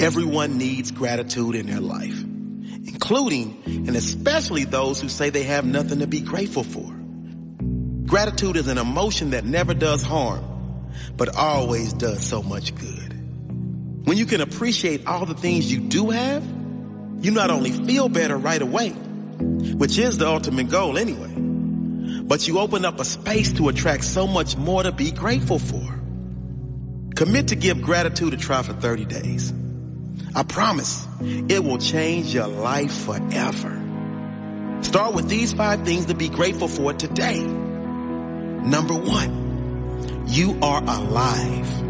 Everyone needs gratitude in their life, including and especially those who say they have nothing to be grateful for. Gratitude is an emotion that never does harm, but always does so much good. When you can appreciate all the things you do have, you not only feel better right away, which is the ultimate goal anyway, but you open up a space to attract so much more to be grateful for. Commit to give gratitude a try for 30 days. I promise it will change your life forever. Start with these five things to be grateful for today. Number one, you are alive.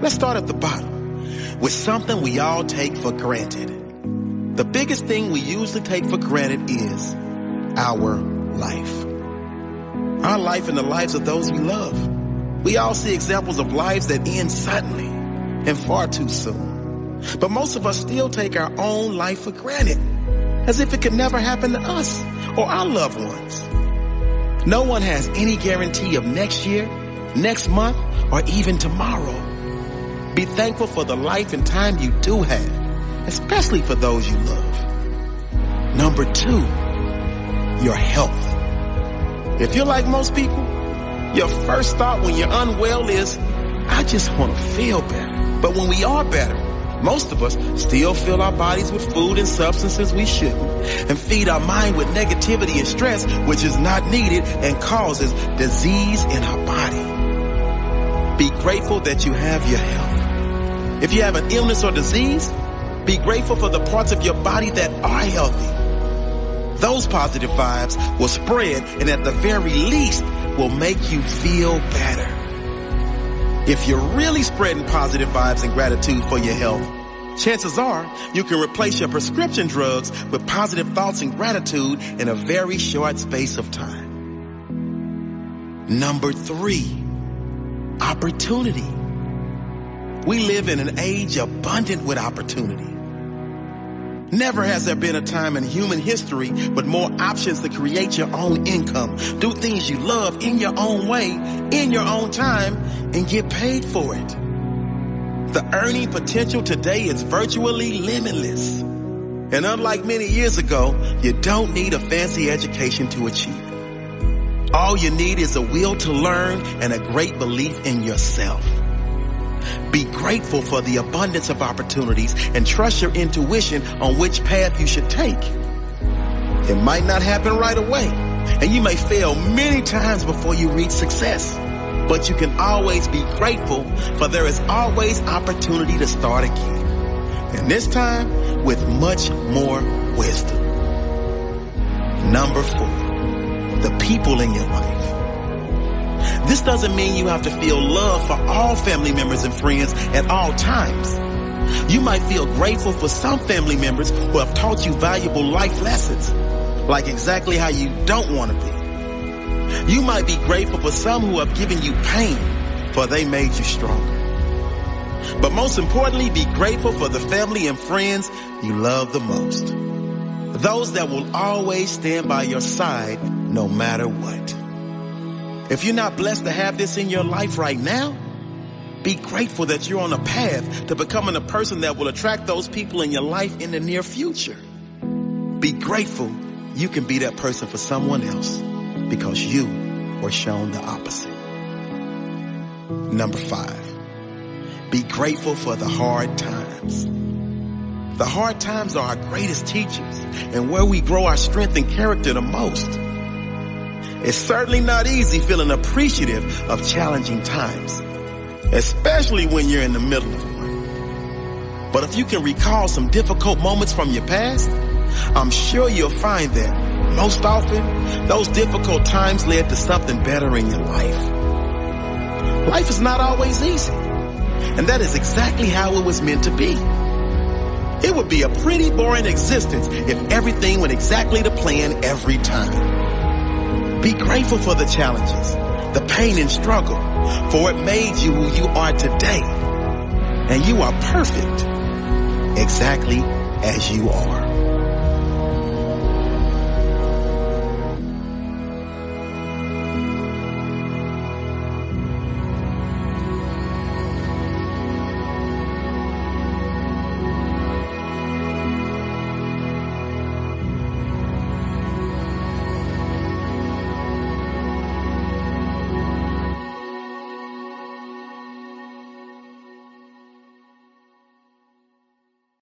Let's start at the bottom with something we all take for granted. The biggest thing we usually take for granted is our life. Our life and the lives of those we love. We all see examples of lives that end suddenly and far too soon. But most of us still take our own life for granted, as if it could never happen to us or our loved ones. No one has any guarantee of next year, next month, or even tomorrow. Be thankful for the life and time you do have, especially for those you love. Number two, your health. If you're like most people, your first thought when you're unwell is, I just want to feel better. But when we are better, most of us still fill our bodies with food and substances we shouldn't and feed our mind with negativity and stress, which is not needed and causes disease in our body. Be grateful that you have your health. If you have an illness or disease, be grateful for the parts of your body that are healthy. Those positive vibes will spread and at the very least will make you feel better. If you're really spreading positive vibes and gratitude for your health, chances are you can replace your prescription drugs with positive thoughts and gratitude in a very short space of time. Number three, opportunity. We live in an age abundant with opportunity. Never has there been a time in human history with more options to create your own income, do things you love in your own way, in your own time, and get paid for it. The earning potential today is virtually limitless. And unlike many years ago, you don't need a fancy education to achieve it. All you need is a will to learn and a great belief in yourself. Be grateful for the abundance of opportunities and trust your intuition on which path you should take. It might not happen right away, and you may fail many times before you reach success. But you can always be grateful for there is always opportunity to start again. And this time with much more wisdom. Number four, the people in your life. This doesn't mean you have to feel love for all family members and friends at all times. You might feel grateful for some family members who have taught you valuable life lessons, like exactly how you don't want to be. You might be grateful for some who have given you pain, for they made you stronger. But most importantly, be grateful for the family and friends you love the most. Those that will always stand by your side no matter what. If you're not blessed to have this in your life right now, be grateful that you're on a path to becoming a person that will attract those people in your life in the near future. Be grateful you can be that person for someone else because you were shown the opposite. Number five, be grateful for the hard times. The hard times are our greatest teachers and where we grow our strength and character the most. It's certainly not easy feeling appreciative of challenging times, especially when you're in the middle of one. But if you can recall some difficult moments from your past, I'm sure you'll find that most often those difficult times led to something better in your life. Life is not always easy, and that is exactly how it was meant to be. It would be a pretty boring existence if everything went exactly to plan every time. Be grateful for the challenges, the pain and struggle, for it made you who you are today. And you are perfect exactly as you are.